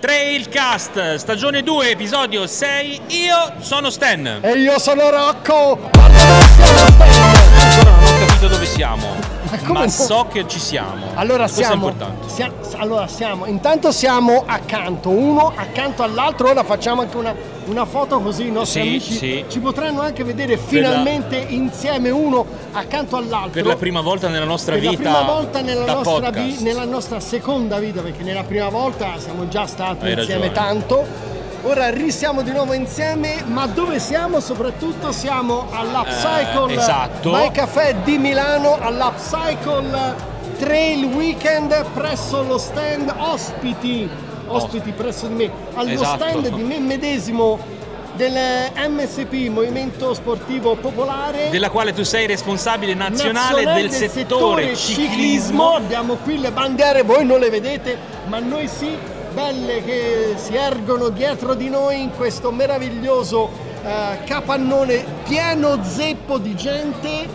Trailcast, stagione 2, episodio 6. Io sono Stan. E io sono Rocco! Ancora non ho capito dove siamo. Ma no? so che ci siamo. Allora Questo siamo, è importante. sia- allora siamo, intanto siamo accanto, uno accanto all'altro, ora facciamo anche una, una foto così i nostri Sì, amici sì. ci potranno anche vedere finalmente insieme uno accanto all'altro. Per la prima volta nella nostra Per la vita. prima volta nella nostra, vi- nella nostra seconda vita, perché nella prima volta siamo già stati Hai insieme ragione. tanto. Ora risiamo di nuovo insieme, ma dove siamo? Soprattutto siamo all'Upcycle Eh, esatto. by Café di Milano, all'Upcycle Trail Weekend presso lo stand ospiti, ospiti presso di me, allo Esatto. stand di me medesimo del MSP, Movimento Sportivo Popolare Della quale tu sei responsabile nazionale, del, settore, ciclismo. ciclismo. Abbiamo qui le bandiere, voi non le vedete, ma noi sì, belle che si ergono dietro di noi in questo meraviglioso eh, capannone pieno zeppo di gente,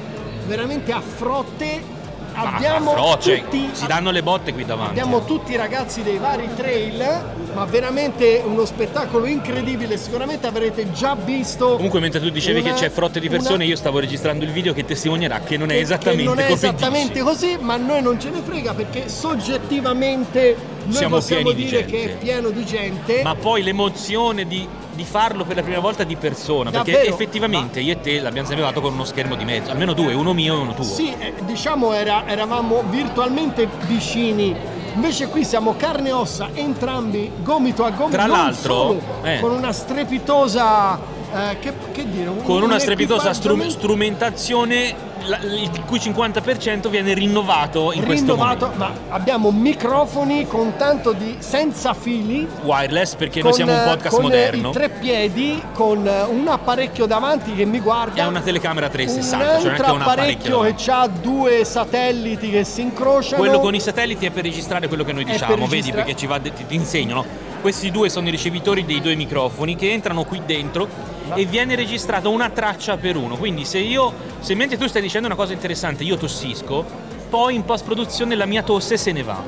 veramente a frotte. Abbiamo a froce, tutti, si danno le botte qui davanti. Abbiamo tutti i ragazzi dei vari trail, ma veramente uno spettacolo incredibile. Sicuramente avrete già visto. Comunque mentre tu dicevi una- che c'è frotte di persone, una- io stavo registrando il video che testimonierà che non è che- esattamente che non è esattamente così, ma noi non ce ne frega perché soggettivamente noi Siamo possiamo pieni di dire gente. che è pieno di gente. Ma poi l'emozione di, di farlo per la prima volta di persona, perché Davvero? effettivamente io e te l'abbiamo sempre con uno schermo di mezzo, almeno due, uno mio e uno tuo. Sì, eh, diciamo era- eravamo virtualmente vicini. Invece qui siamo carne e ossa, entrambi gomito a gomito. Tra l'altro, solo, eh. con una strepitosa. Eh, che, che dire? un- Con un una strepitosa strum- strumentazione la- il cui 50% viene rinnovato in questo rinnovato, momento. ma abbiamo microfoni con tanto di senza fili Wireless perché noi siamo un eh, podcast con, eh, moderno. i tre piedi con eh, un apparecchio davanti che mi guarda È una telecamera 360, un cioè anche un apparecchio apparecchio. che ha due satelliti che si incrociano Quello con i satelliti è per registrare quello che noi diciamo, per vedi registra- perché ci va, ti, ti insegnano. Questi due sono i ricevitori dei due microfoni che entrano qui dentro e viene registrata una traccia per uno. Quindi se io, se mentre tu stai dicendo una cosa interessante, io tossisco, poi in post produzione la mia tosse se ne va,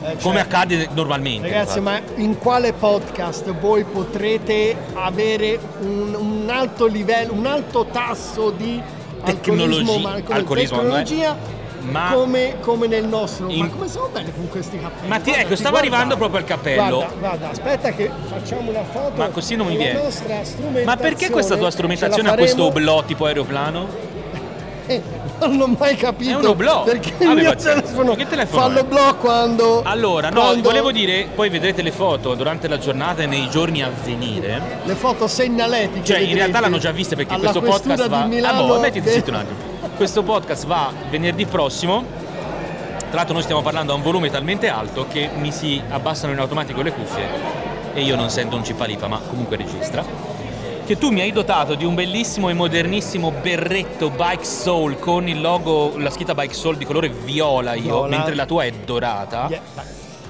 cioè, come accade normalmente. ragazzi infatti. ma in quale podcast voi potrete avere un, un alto livello un alto tasso di Tecnologia- alcolismo, tecnologia ma- come, come nel nostro In- ma come siamo belli con questi cappelli Ma ti- Guarda, ecco, ti stavo guarda. arrivando proprio al cappello. guarda, guarda aspetta che facciamo una foto Ma così non mi viene. Ma perché questa tua strumentazione ha questo oblò tipo aeroplano? Eh, non l'ho mai capito È un oblò. perché Vabbè, il mio telefono, Che telefono fa l'oblò quando Allora, no, quando volevo dire, poi vedrete le foto durante la giornata e nei giorni a venire. le foto segnaletiche Cioè, in realtà l'hanno già viste perché questo podcast va. Milano ah, boh, mettiti de- zitto un attimo. Questo podcast va venerdì prossimo. Tra l'altro noi stiamo parlando a un volume talmente alto che mi si abbassano in automatico le cuffie e io non sento un cipalipa, ma comunque registra. Che tu mi hai dotato di un bellissimo e modernissimo berretto Bike Soul con il logo, la scritta Bike Soul di colore viola io, Viola. mentre la tua è dorata. Yeah,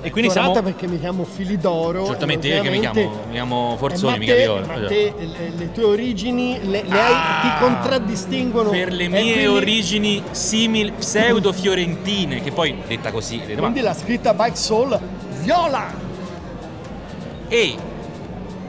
E quindi siamo. perché mi chiamo Filidoro Certamente io che mi chiamo, mi chiamo Eh, Forzoni, mica Viola. ma te, le, le tue origini le, le hai- Ah, ti contraddistinguono per le e mie quindi- origini simil pseudo fiorentine che poi detta così ma- quindi la scritta Bike Soul viola e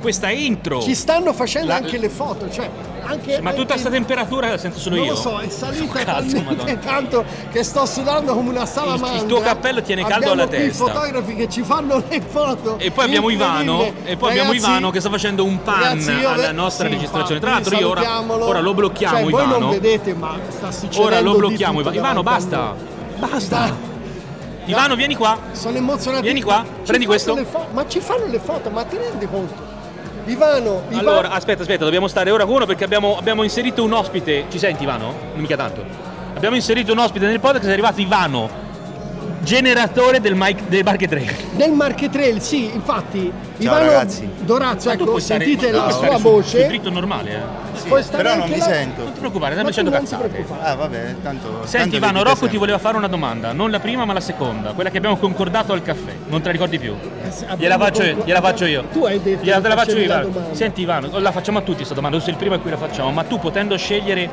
questa intro ci stanno facendo La- anche le foto cioè anche ma tutta anche- questa temperatura la sento solo non io lo so, è salita talmente tanto che sto sudando come una salamandra. il tuo cappello tiene caldo Abbiamo alla testa. i fotografi che ci fanno le foto. e poi abbiamo Ivano e poi abbiamo Ragazzi, Ivano che sta facendo un pan ragazzi, alla nostra sì, registrazione tra l'altro io ora, ora lo blocchiamo Cioè, voi Ivano non vedete, ma sta succedendo ora lo blocchiamo Ivano Ivano basta basta Dai, Ivano vieni qua Sono emozionato. Vieni qua, Ci prendi questo. fo- ma ci fanno le foto, ma ti rendi conto? Ivano, Ivano Allora, aspetta, aspetta, dobbiamo stare ora con uno perché abbiamo, abbiamo inserito un ospite. Ci senti, Ivano? Non mica tanto. Abbiamo inserito un ospite nel podcast, è arrivato Ivano, generatore del, mic, del Barche 3. Nel Marche Trail, sì, infatti. Ivano ragazzi. Tu ecco, stare- sentite la sua voce. Sul dritto normale, eh. Puoi stare Però non mi là. sento. Non ti preoccupare, stiamo dicendo ti cazzate. Ah, vabbè, tanto. Senti tanto Ivano, Rocco ti sempre. voleva fare una domanda, non la prima ma la seconda, quella che abbiamo concordato al caffè, non te la ricordi più? Eh, sì, Gliela faccio io, concor- gliela faccio io. Tu hai detto Gliela te la faccio io, la Ivano. Senti Ivano, la facciamo a tutti questa domanda, tu sei il primo a cui la facciamo, ma tu potendo scegliere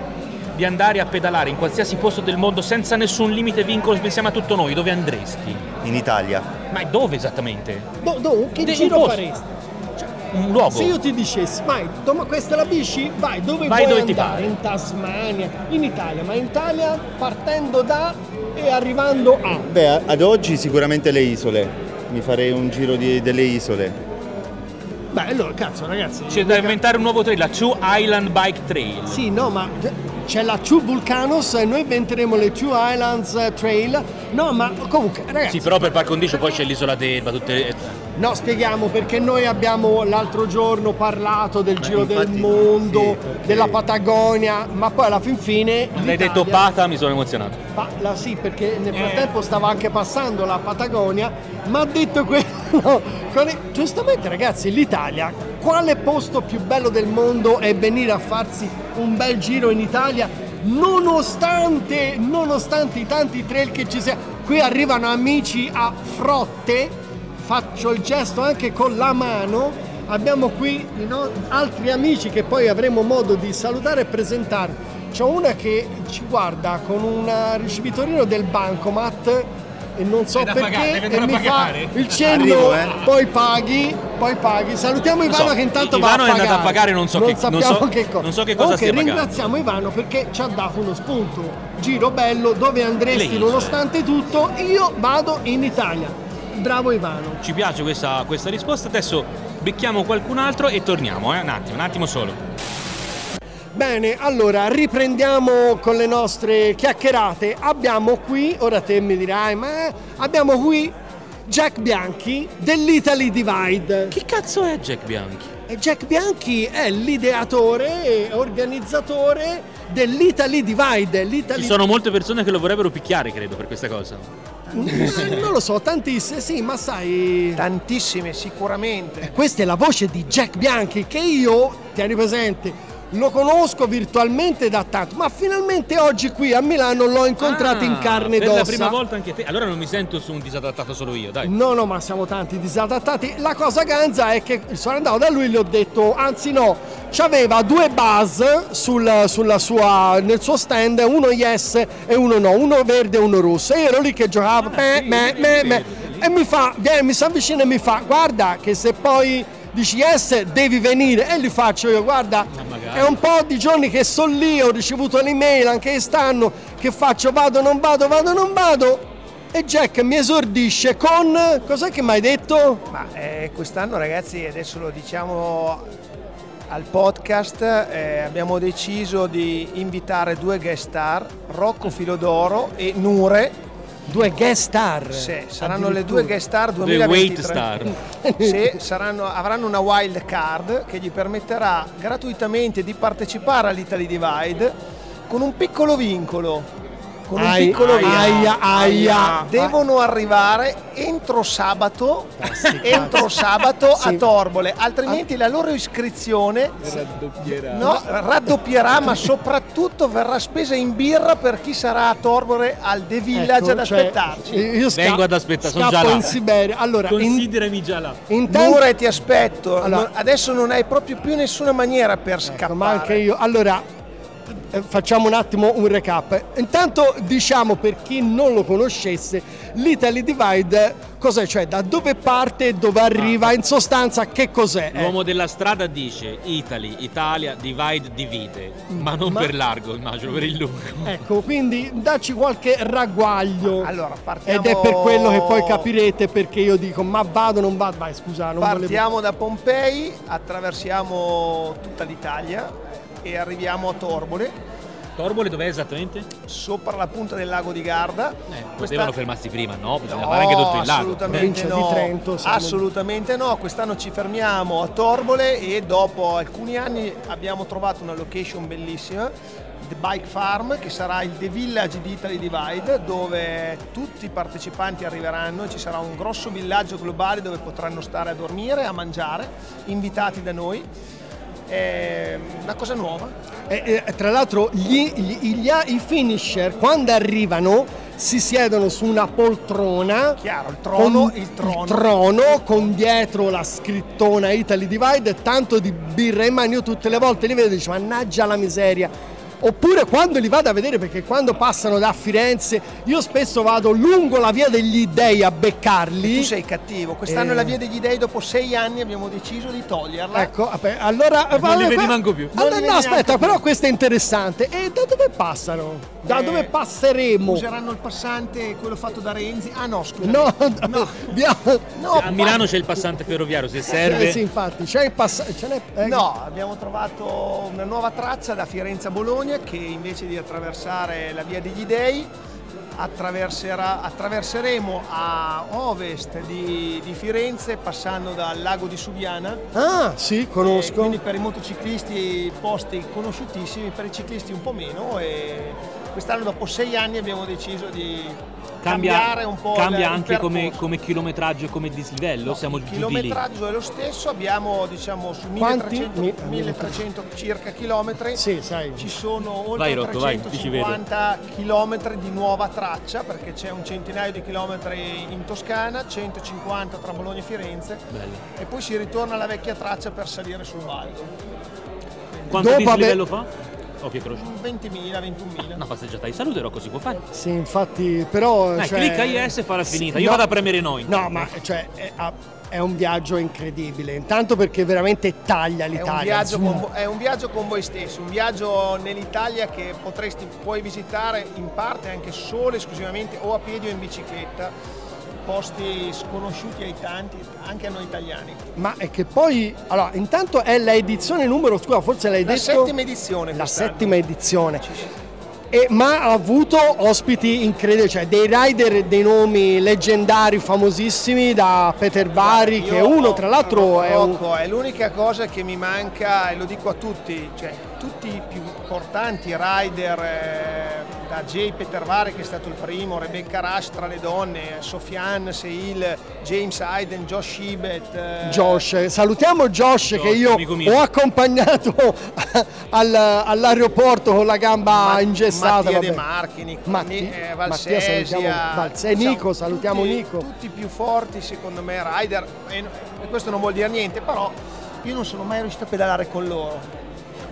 di andare a pedalare in qualsiasi posto del mondo senza nessun limite vincolo, pensiamo a tutto noi, dove andresti? In Italia. Ma dove esattamente? Do, do, che De- giro faresti? Un luogo? Se io ti dicessi, vai, doma, questa è la bici, vai, dove Vai vuoi dove ti andare? In Tasmania, in Italia, ma in Italia partendo da e arrivando a. Beh, ad oggi sicuramente le isole. Mi farei un giro di- delle isole. Beh, allora, cazzo, ragazzi. C'è da inventare un nuovo trail, la Two Island Bike Trail. Sì, no, ma c'è la Two Vulcanos e noi inventeremo le Two Islands Trail. No, ma comunque, ragazzi, Sì, però per par condicio poi c'è l'isola d'Elba, tutte no, spieghiamo perché noi abbiamo l'altro giorno parlato del giro del mondo, sì, perché- della Patagonia, ma poi alla fin fine. L'hai detto Pata, mi sono emozionato. Pa- la- sì, perché nel frattempo stava anche passando la Patagonia, ma ha detto quello. Giustamente, ragazzi, l'Italia, quale posto più bello del mondo è venire a farsi un bel giro in Italia? Nonostante, nonostante i tanti trail che ci siano, qui arrivano amici a frotte, faccio il gesto anche con la mano. Abbiamo qui no- altri amici che poi avremo modo di salutare e presentare. C'è una che ci guarda con un ricevitorino del bancomat e non so perché pagare, e mi fa pagare. il cenno, Arrivo, eh. poi paghi, poi paghi. Salutiamo Non Ivano so, che intanto Ivano va a è andato pagare. a pagare, non so che- non sappiamo so- che cosa. non so che cosa Comunque, stia pagando. ringraziamo Ivano perché ci ha dato uno spunto. Giro bello, dove andresti isole. nonostante tutto? Io vado in Italia. Bravo Ivano. Ci piace questa, questa risposta, adesso becchiamo qualcun altro e torniamo, eh? un attimo, un attimo solo. Bene, allora riprendiamo con le nostre chiacchierate. Abbiamo qui, ora te mi dirai, ma abbiamo qui Jack Bianchi dell'Italy Divide. Chi cazzo è Jack Bianchi? E Jack Bianchi è l'ideatore e organizzatore dell'Italy Divide. L'Italy... Ci sono molte persone che lo vorrebbero picchiare, credo, per questa cosa. Eh, non lo so, tantissime, sì, ma sai... Tantissime, sicuramente. Questa è la voce di Jack Bianchi che io, tieni presente, lo conosco virtualmente da tanto, ma finalmente oggi qui a Milano l'ho incontrato in Ah, carne ed Per ossa. la prima volta anche te. Allora non mi sento su un disadattato solo io, dai. No, no, ma siamo tanti disadattati. La cosa ganza è che sono andato da lui e gli ho detto, anzi no, c'aveva due buzz sul- sulla sua, nel suo stand, uno yes e uno no, uno verde e uno rosso. E io ero lì che giocavo, me, sì, me, me, e mi fa, viene, mi si avvicina e mi fa, guarda che se poi dici yes devi venire e gli faccio io, guarda, è un po' di giorni che sono lì, ho ricevuto l'email anche quest'anno, che faccio, vado, non vado, vado, non vado. E Jack mi esordisce con. Cos'è che mi hai detto? Ma eh, quest'anno ragazzi, adesso lo diciamo al podcast, eh, abbiamo deciso di invitare due guest star, Rocco Filodoro e Nure. Due guest star. Sì, saranno le due guest star Due 2023. weight star. Sì, saranno- avranno una wild card che gli permetterà gratuitamente di partecipare all'Italy Divide con un piccolo vincolo. Con un Ai- piccolo aia, vincolo. aia. Devono arrivare entro sabato, entro sabato Sì. a Torbole, altrimenti la loro iscrizione no, raddoppierà, ma soprattutto verrà spesa in birra per chi sarà a Torbole al The Village Ecco, ad cioè, aspettarci. io sca- Vengo ad aspettare, sono già là. in Siberia. Allora, in, Considerami già là. intanto. Nure, ti aspetto. Allora- adesso non hai proprio più nessuna maniera per scappare. Ecco, ma anche io. Allora, facciamo un attimo un recap. Intanto diciamo per chi non lo conoscesse, l'Italy Divide cos'è? Cioè da dove parte e dove arriva? In sostanza che cos'è? Eh, L'uomo della strada dice Italy, Italia, divide, divide. Ma non Ma- per largo, immagino, per il lungo. Ecco, quindi dacci qualche ragguaglio. Allora, partiamo- Ed è per quello che poi capirete perché io dico ma vado non vado. Vai, scusa, non volevo. Partiamo da Pompei, attraversiamo tutta l'Italia e arriviamo a Torbole, Torbole dov'è esattamente? sopra la punta del lago di Garda. Eh, Questa- potevano fermarsi prima, no? Bisogna No, fare anche tutto il lago. assolutamente no. Trento, assolutamente no. Quest'anno ci fermiamo a Torbole e dopo alcuni anni abbiamo trovato una location bellissima, The Bike Farm, che sarà il The Village di Italy Divide, dove tutti i partecipanti arriveranno. Ci sarà un grosso villaggio globale dove potranno stare a dormire, a mangiare, invitati da noi. È una cosa nuova. E, e, tra l'altro gli- gli- gli- i finisher quando arrivano si siedono su una poltrona Chiaro, il trono, con il trono. trono, con dietro la scrittona Italy Divide e tanto di birra in mano io tutte le volte li vedo e dico mannaggia la miseria oppure quando li vado a vedere, perché quando passano da Firenze io spesso vado lungo la via degli dei a beccarli. Tu sei cattivo, quest'anno Eh. la via degli dei dopo sei anni abbiamo deciso di toglierla. Ecco, vabbè, allora... Non li vedi manco più. Allora, li no, aspetta, però questo è interessante. E da dove passano? Da Eh, dove passeremo? Useranno il passante, quello fatto da Renzi. Ah no, scusa. No, no. abbiamo- No, a Milano c'è il passante ferroviario, se serve. Eh, sì, infatti, c'è il n'è, eh, No, abbiamo trovato una nuova traccia da Firenze a Bologna che invece di attraversare la via degli dei attraverseremo a ovest di, di Firenze passando dal lago di Subiana. Ah, sì, conosco. quindi per i motociclisti posti conosciutissimi, per i ciclisti un po' meno e quest'anno dopo sei anni abbiamo deciso di cambiare Cambia, un po' cambia il, il anche come, percorso. come chilometraggio e come dislivello? Siamo il giù di lì. chilometraggio è lo stesso, abbiamo diciamo su Quanti? 1300, Mi- 1300 circa chilometri. Sì, sai. Ci sono oltre Vai, Rocco, vai, ti ci vedo. 350 chilometri di nuova traccia perché c'è un centinaio di chilometri in Toscana, 150 tra Bologna e Firenze Bello. e poi si ritorna alla vecchia traccia per salire sul Valdo. Quanto Dopo dislivello fa? Che croce. 20.000, 21.000. Una passeggiata di salute, Rocco, si può fare. Sì, infatti, però... Dai, cioè- clicca IS e farà finita. Io no. vado a premere noi. No, ma cioè, è, è un viaggio incredibile. Intanto perché veramente taglia È un, l'Italia. viaggio zoom. con, vo- è un viaggio con voi stessi, un viaggio nell'Italia che potresti puoi visitare in parte anche solo esclusivamente o a piedi o in bicicletta, posti sconosciuti ai tanti, anche a noi italiani. Ma è che poi, allora, intanto è la edizione numero, scusa, forse l'hai La detto. settima edizione. La quest'anno. settima edizione. E- ma ha avuto ospiti incredibili, cioè dei rider dei nomi leggendari famosissimi da Peter Bari, Io che è uno, tra l'altro è un... È l'unica cosa che mi manca e lo dico a tutti, cioè tutti i più importanti rider eh, da Jay Petervare che è stato il primo, Rebecca Rush tra le donne, Sofiane Seil, James Hayden, Josh Shibet, eh, Josh, salutiamo Josh, Josh, che io ho accompagnato al- all'aeroporto con la gamba Ma- ingessata. Mattia De vabbè. Marchi, Nic- Matti- eh, Mattia, salutiamo Valsesia, Valse- Nico, salutiamo tutti, Nico. Tutti più forti secondo me rider e, e questo non vuol dire niente, però io non sono mai riuscito a pedalare con loro.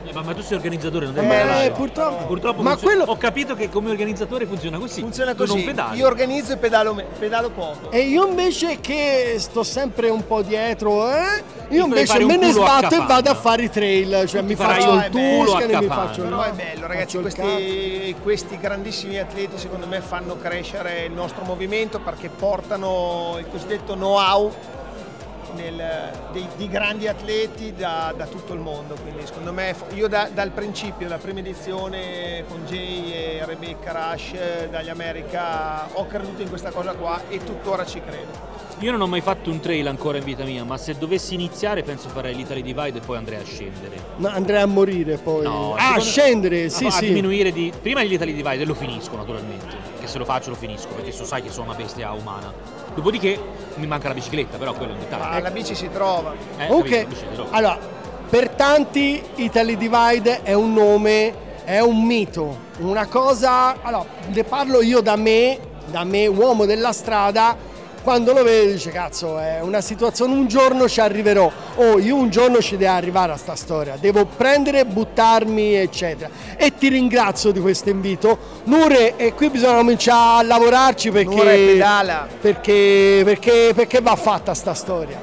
Eh, ma, ma tu sei organizzatore, non devi Eh, purtroppo. Purtroppo Ma quello- ho capito che come organizzatore funziona così. Funziona Tu così. non pedali. Io organizzo e pedalo, me- pedalo poco. E io invece che sto sempre un po' dietro, eh, io invece me ne sbatto e vado a fare i trail, cioè mi farai faccio il culo a Tuscany, mi faccio il Però è bello, ragazzi, questi, questi grandissimi atleti secondo me fanno crescere il nostro movimento perché portano il cosiddetto know-how nel- dei- di grandi atleti da, da tutto il mondo. Quindi secondo me io da- dal principio, la prima edizione con Jay e Rebecca Rush eh, dagli America, ho creduto in questa cosa qua e tuttora ci credo. Io non ho mai fatto un trail ancora in vita mia, ma se dovessi iniziare penso farei l'Italy Divide e poi andrei a scendere. Ma andrei a morire poi. No, ah, secondo- scendere, a- sì, a, sì. diminuire di. Prima l'Italy Divide e lo finisco naturalmente. Che se lo faccio lo finisco, perché so sai che sono una bestia umana. Dopodiché mi manca la bicicletta, però quello è un dettaglio. la bici si trova. Eh, Ok, capito, allora, per tanti Italy Divide è un nome, è un mito, una cosa, allora, ne parlo io da me, da me uomo della strada, quando lo vedo dice cazzo è una situazione, un giorno ci arriverò, oh io un giorno ci devo arrivare a sta storia, devo prendere, buttarmi eccetera. E ti ringrazio di questo invito. Nure, e qui bisogna cominciare a lavorarci perché... Perché, perché, perché va fatta sta storia.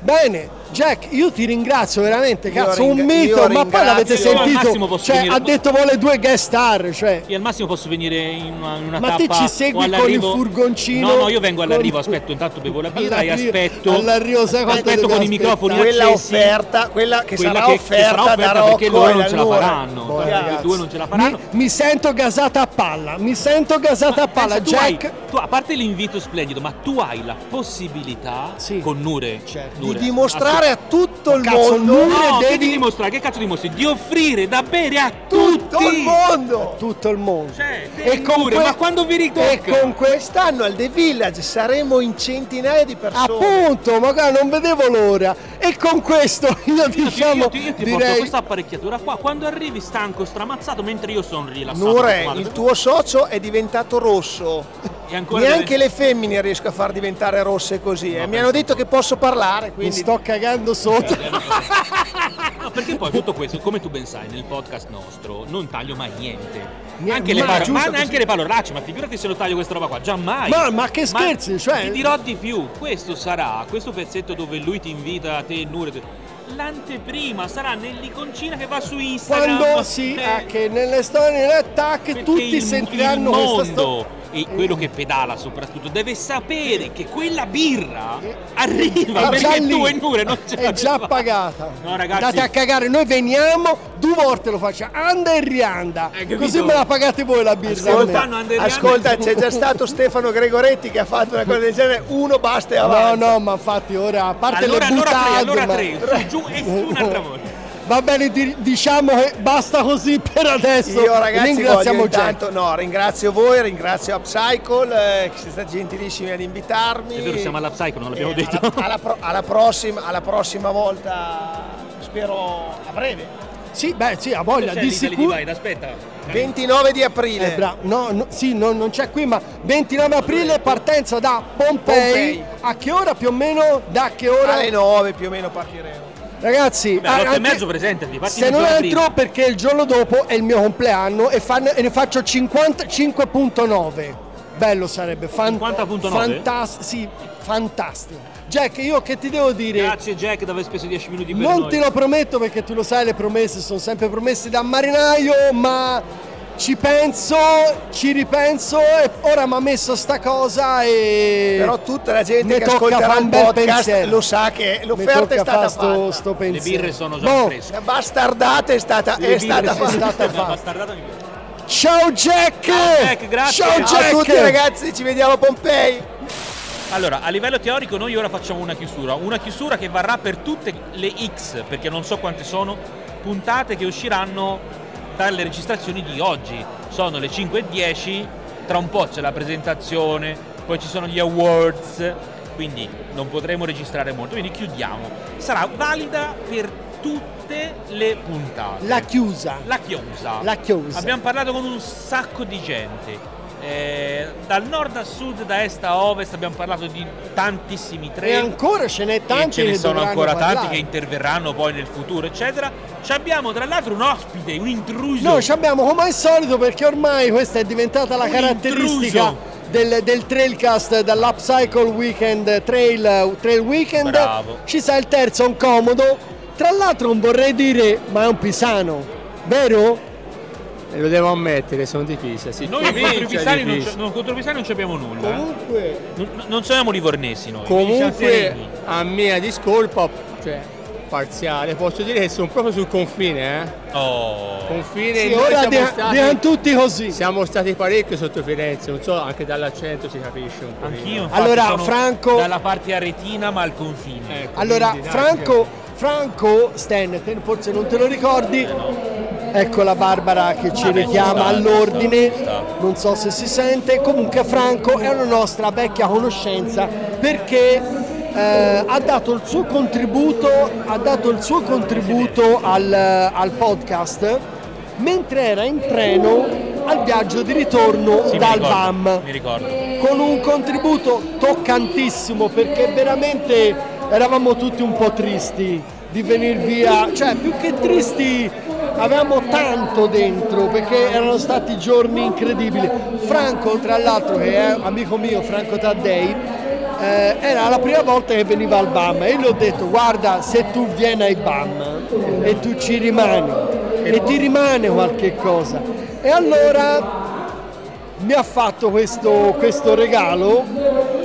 Bene, Jack, io ti ringrazio veramente, cazzo, un ringra- mito, ma poi l'avete sentito, cioè venire- ha detto vuole due guest star, cioè Io al massimo posso venire in una, in una Ma te tappa ci segui con il furgoncino? No, no, io vengo all'arrivo, Con- aspetto, intanto bevo la birra e aspetto. all'arrivo, sai quanto aspetto con i microfoni? Quella accesi. offerta, quella che Quella sarà che- che offerta, sarà offerta da perché Rocco loro e non ce la Nure. faranno. Boh, due non ce la faranno. Mi, mi sento gasata a palla, mi sento gasata a palla, Pensa, tu, hai- Jack. tu, a parte l'invito splendido, ma tu hai la possibilità con Nure, Certo. Di Nure, dimostrare a tutto il Cazzo, mondo, No, che devi- ti dimostra? Che cazzo dimostri? Di offrire da bere a tutto tutti! il mondo. tutto il mondo. Cioè, e con Nure, que- ma quando vi e ritocca? con que- Quest'anno al The Village saremo in centinaia di persone. Appunto, magari non vedevo l'ora. E con questo io Io ti, diciamo io ti- io ti porto direi questa apparecchiatura qua. Quando arrivi stanco, stramazzato, mentre io sono rilassato. Nure, il tuo socio è diventato rosso. Neanche le femmine riesco a far diventare rosse così. eh. Mi hanno detto che posso parlare, Mi quindi sto cagando sotto. No, perché poi tutto questo, come tu ben sai, nel podcast nostro non taglio mai niente. Niente, anche le ma paro- giusto ma neanche le parolacce, ma figurati se lo taglio questa roba qua, giammai. Ma- ma che scherzi, cioè- Ti dirò di più, questo sarà, questo pezzetto dove lui ti invita a te e Nure, l'anteprima sarà nell'iconcina che va su Instagram. Quando si Eh, ha che nelle storie dell'attack perché tutti il- sentiranno il questa storia. mondo e quello che pedala soprattutto deve sapere che quella birra arriva È già perché lì. tu e Nure non ce è già l'avete pagata. No, ragazzi. Date a cagare, noi veniamo, due volte lo facciamo, anda e rianda. Così me la pagate voi la birra. Ascolta. Ascolta, c'è già stato Stefano Gregoretti che ha fatto una cosa del genere, uno basta e No, avanti. no, ma infatti ora, a parte Allora, le allora tre, buttate, allora ma- tre, su, giù e su un'altra volta. Va bene, di- diciamo che basta così per adesso. Io ragazzi Ringraziamo intanto, no, ringrazio voi, ringrazio Upcycle eh, che siete stati gentilissimi ad invitarmi. È vero, siamo alla Psycho, non l'abbiamo Eh, detto. Alla, alla pro- alla prossima, alla prossima volta, spero a breve. Sì, beh, sì, ha voglia, C'è di sicuro. Aspetta. 29 di aprile. Eh, bravo. No, no, sì, no, non c'è qui, ma 29 aprile partenza da Pompei. Pompei. A che ora più o meno? Da che ora? Alle 9 più o meno partiremo. Ragazzi, Beh, otto e anche- mezzo presentati, se non altro prima. perché il giorno dopo è il mio compleanno e, fan- e ne faccio 55.9. Bello sarebbe, fan- 50.9? fantas- sì, fantastico. Jack, io che ti devo dire? Grazie Jack di aver speso 10 minuti per Non noi. te lo prometto perché tu lo sai, le promesse sono sempre promesse da marinaio, ma ci penso, ci ripenso e ora mi ha messo sta cosa e... Però tutta la gente Mi che tocca ascolterà fare il podcast pensiero. lo sa che l'offerta è stata sto, fatta. sto Le birre sono già Boh, fresche. La bastardata è stata, Le è stata fatta. fatte. bastardata mi piace. Ciao Jack! Jack, grazie. Ciao Ciao Ciao Jack! a tutti ragazzi, ci vediamo a Pompei. Allora, a livello teorico noi ora facciamo una chiusura, una chiusura che varrà per tutte le X, perché non so quante sono, puntate che usciranno dalle registrazioni di oggi. Sono le 5.10, tra un po' c'è la presentazione, poi ci sono gli awards, quindi non potremo registrare molto, quindi chiudiamo. Sarà valida per tutte le puntate. La chiusa. La chiusa. La chiusa. Abbiamo parlato con un sacco di gente. Eh, dal nord a sud, da est a ovest abbiamo parlato di tantissimi E trail ancora ce n'è e tanti ce ne sono ancora tanti parlare. che interverranno poi nel futuro eccetera ci abbiamo tra l'altro un ospite un intruso No, ci abbiamo come al solito perché ormai questa è diventata la Un caratteristica intruso. del, del trailcast dall'Upcycle Weekend Trail, trail Weekend. Bravo. Ci sa il terzo, un comodo. Tra l'altro non vorrei dire, ma è un pisano, vero? E lo devo ammettere, sono di Pisa. Sì, noi contro i pisani non, no, contro pisani non abbiamo nulla eh. Comunque, non, non siamo livornesi noi Comunque, a mia discolpa, cioè parziale, posso dire che sono proprio sul confine, eh? oh. Confine, sì, noi siamo, dia- stati, diano tutti così. siamo stati parecchio sotto Firenze, non so, anche dall'accento si capisce un po'. anch'io Allora, sono Franco- dalla parte aretina ma al confine Ecco, Allora, quindi, Franco, Franco Stan, forse non te lo ricordi? Ecco la Barbara che ci richiama all'ordine, non so se si sente, comunque Franco è una nostra vecchia conoscenza perché eh, ha dato il suo contributo, ha dato il suo contributo al, al podcast mentre era in treno al viaggio di ritorno Sì, mi dal ricordo, BAM. mi ricordo. Con un contributo toccantissimo perché veramente eravamo tutti un po' tristi di venire via, cioè più che tristi avevamo tanto dentro perché erano stati giorni incredibili. Franco tra l'altro che è amico mio, Franco Taddei, eh, era la prima volta che veniva al BAM e gli ho detto guarda se tu vieni ai BAM e tu ci rimani e ti rimane qualche cosa e allora mi ha fatto questo, questo regalo,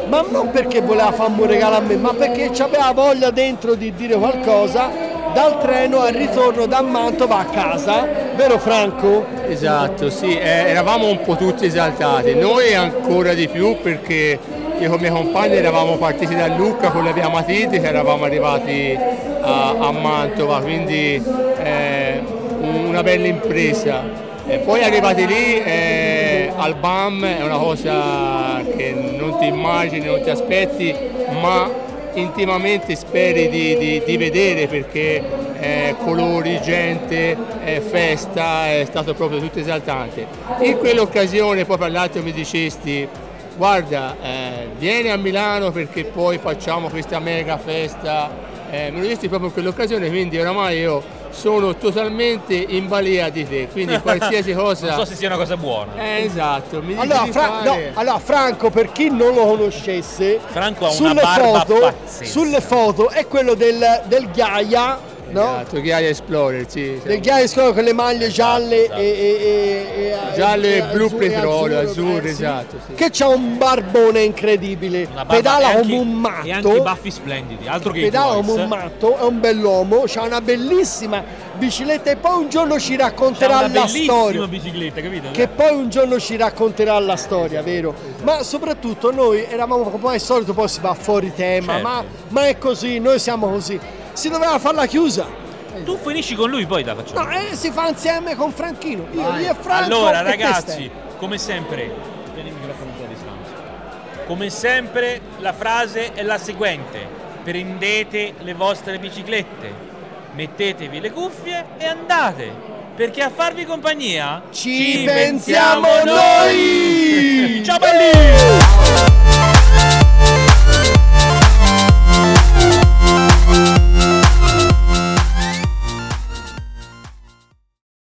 ma non perché voleva farmi un regalo a me, ma perché aveva voglia dentro di dire qualcosa dal treno al ritorno da Mantova a casa, vero Franco? Esatto, sì, eh, eravamo un po' tutti esaltati, noi ancora di più perché io con i miei compagni eravamo partiti da Lucca con la via Matiti che eravamo arrivati a, a Mantova, quindi eh, una bella impresa. E poi arrivati lì eh, al BAM è una cosa che non ti immagini, non ti aspetti, ma intimamente speri di, di- di vedere perché eh, colori, gente, eh, festa, è stato proprio tutto esaltante. In quell'occasione poi l'altro mi dicesti guarda, eh, vieni a Milano perché poi facciamo questa mega festa. Eh, me lo dissi proprio in quell'occasione, quindi oramai io sono totalmente in balia di te, quindi qualsiasi cosa... Non so se sia una cosa buona. Eh, esatto, mi Allora, Fra- fare- no, allora, Franco, per chi non lo conoscesse, Franco ha una sulle, barba foto, pazzesca. sulle foto è quello del, del Gaia, no? Esatto, Ghiaia Explorer, sì. Del Gaia scuola con le maglie gialle esatto. e, e- e- e- Gialle e blu azzurre, petrolio, azzurro, azzurro, eh, esatto, sì. Che c'ha un barbone incredibile, barba- pedala anche- come un E anche i matto. baffi splendidi, altro che pedala come un matto, è un bell'uomo, c'ha una bellissima bicicletta e poi un giorno ci C'ha racconterà una la bellissima storia. bicicletta, capito? Che poi un giorno ci racconterà la storia, vero? Ma soprattutto noi eravamo come al solito, poi si va fuori tema, Certo. ma, ma è così, noi siamo così. Si doveva fare la chiusa. Tu finisci con lui, poi la facciamo. No, eh, si fa insieme con Franchino. Io, io e Franco. Allora, ragazzi, come sempre, tieni il microfono un po' a distanza. Come sempre, la frase è la seguente: prendete le vostre biciclette, mettetevi le cuffie e andate. Perché a farvi compagnia Ci pensiamo noi! Ciao belli!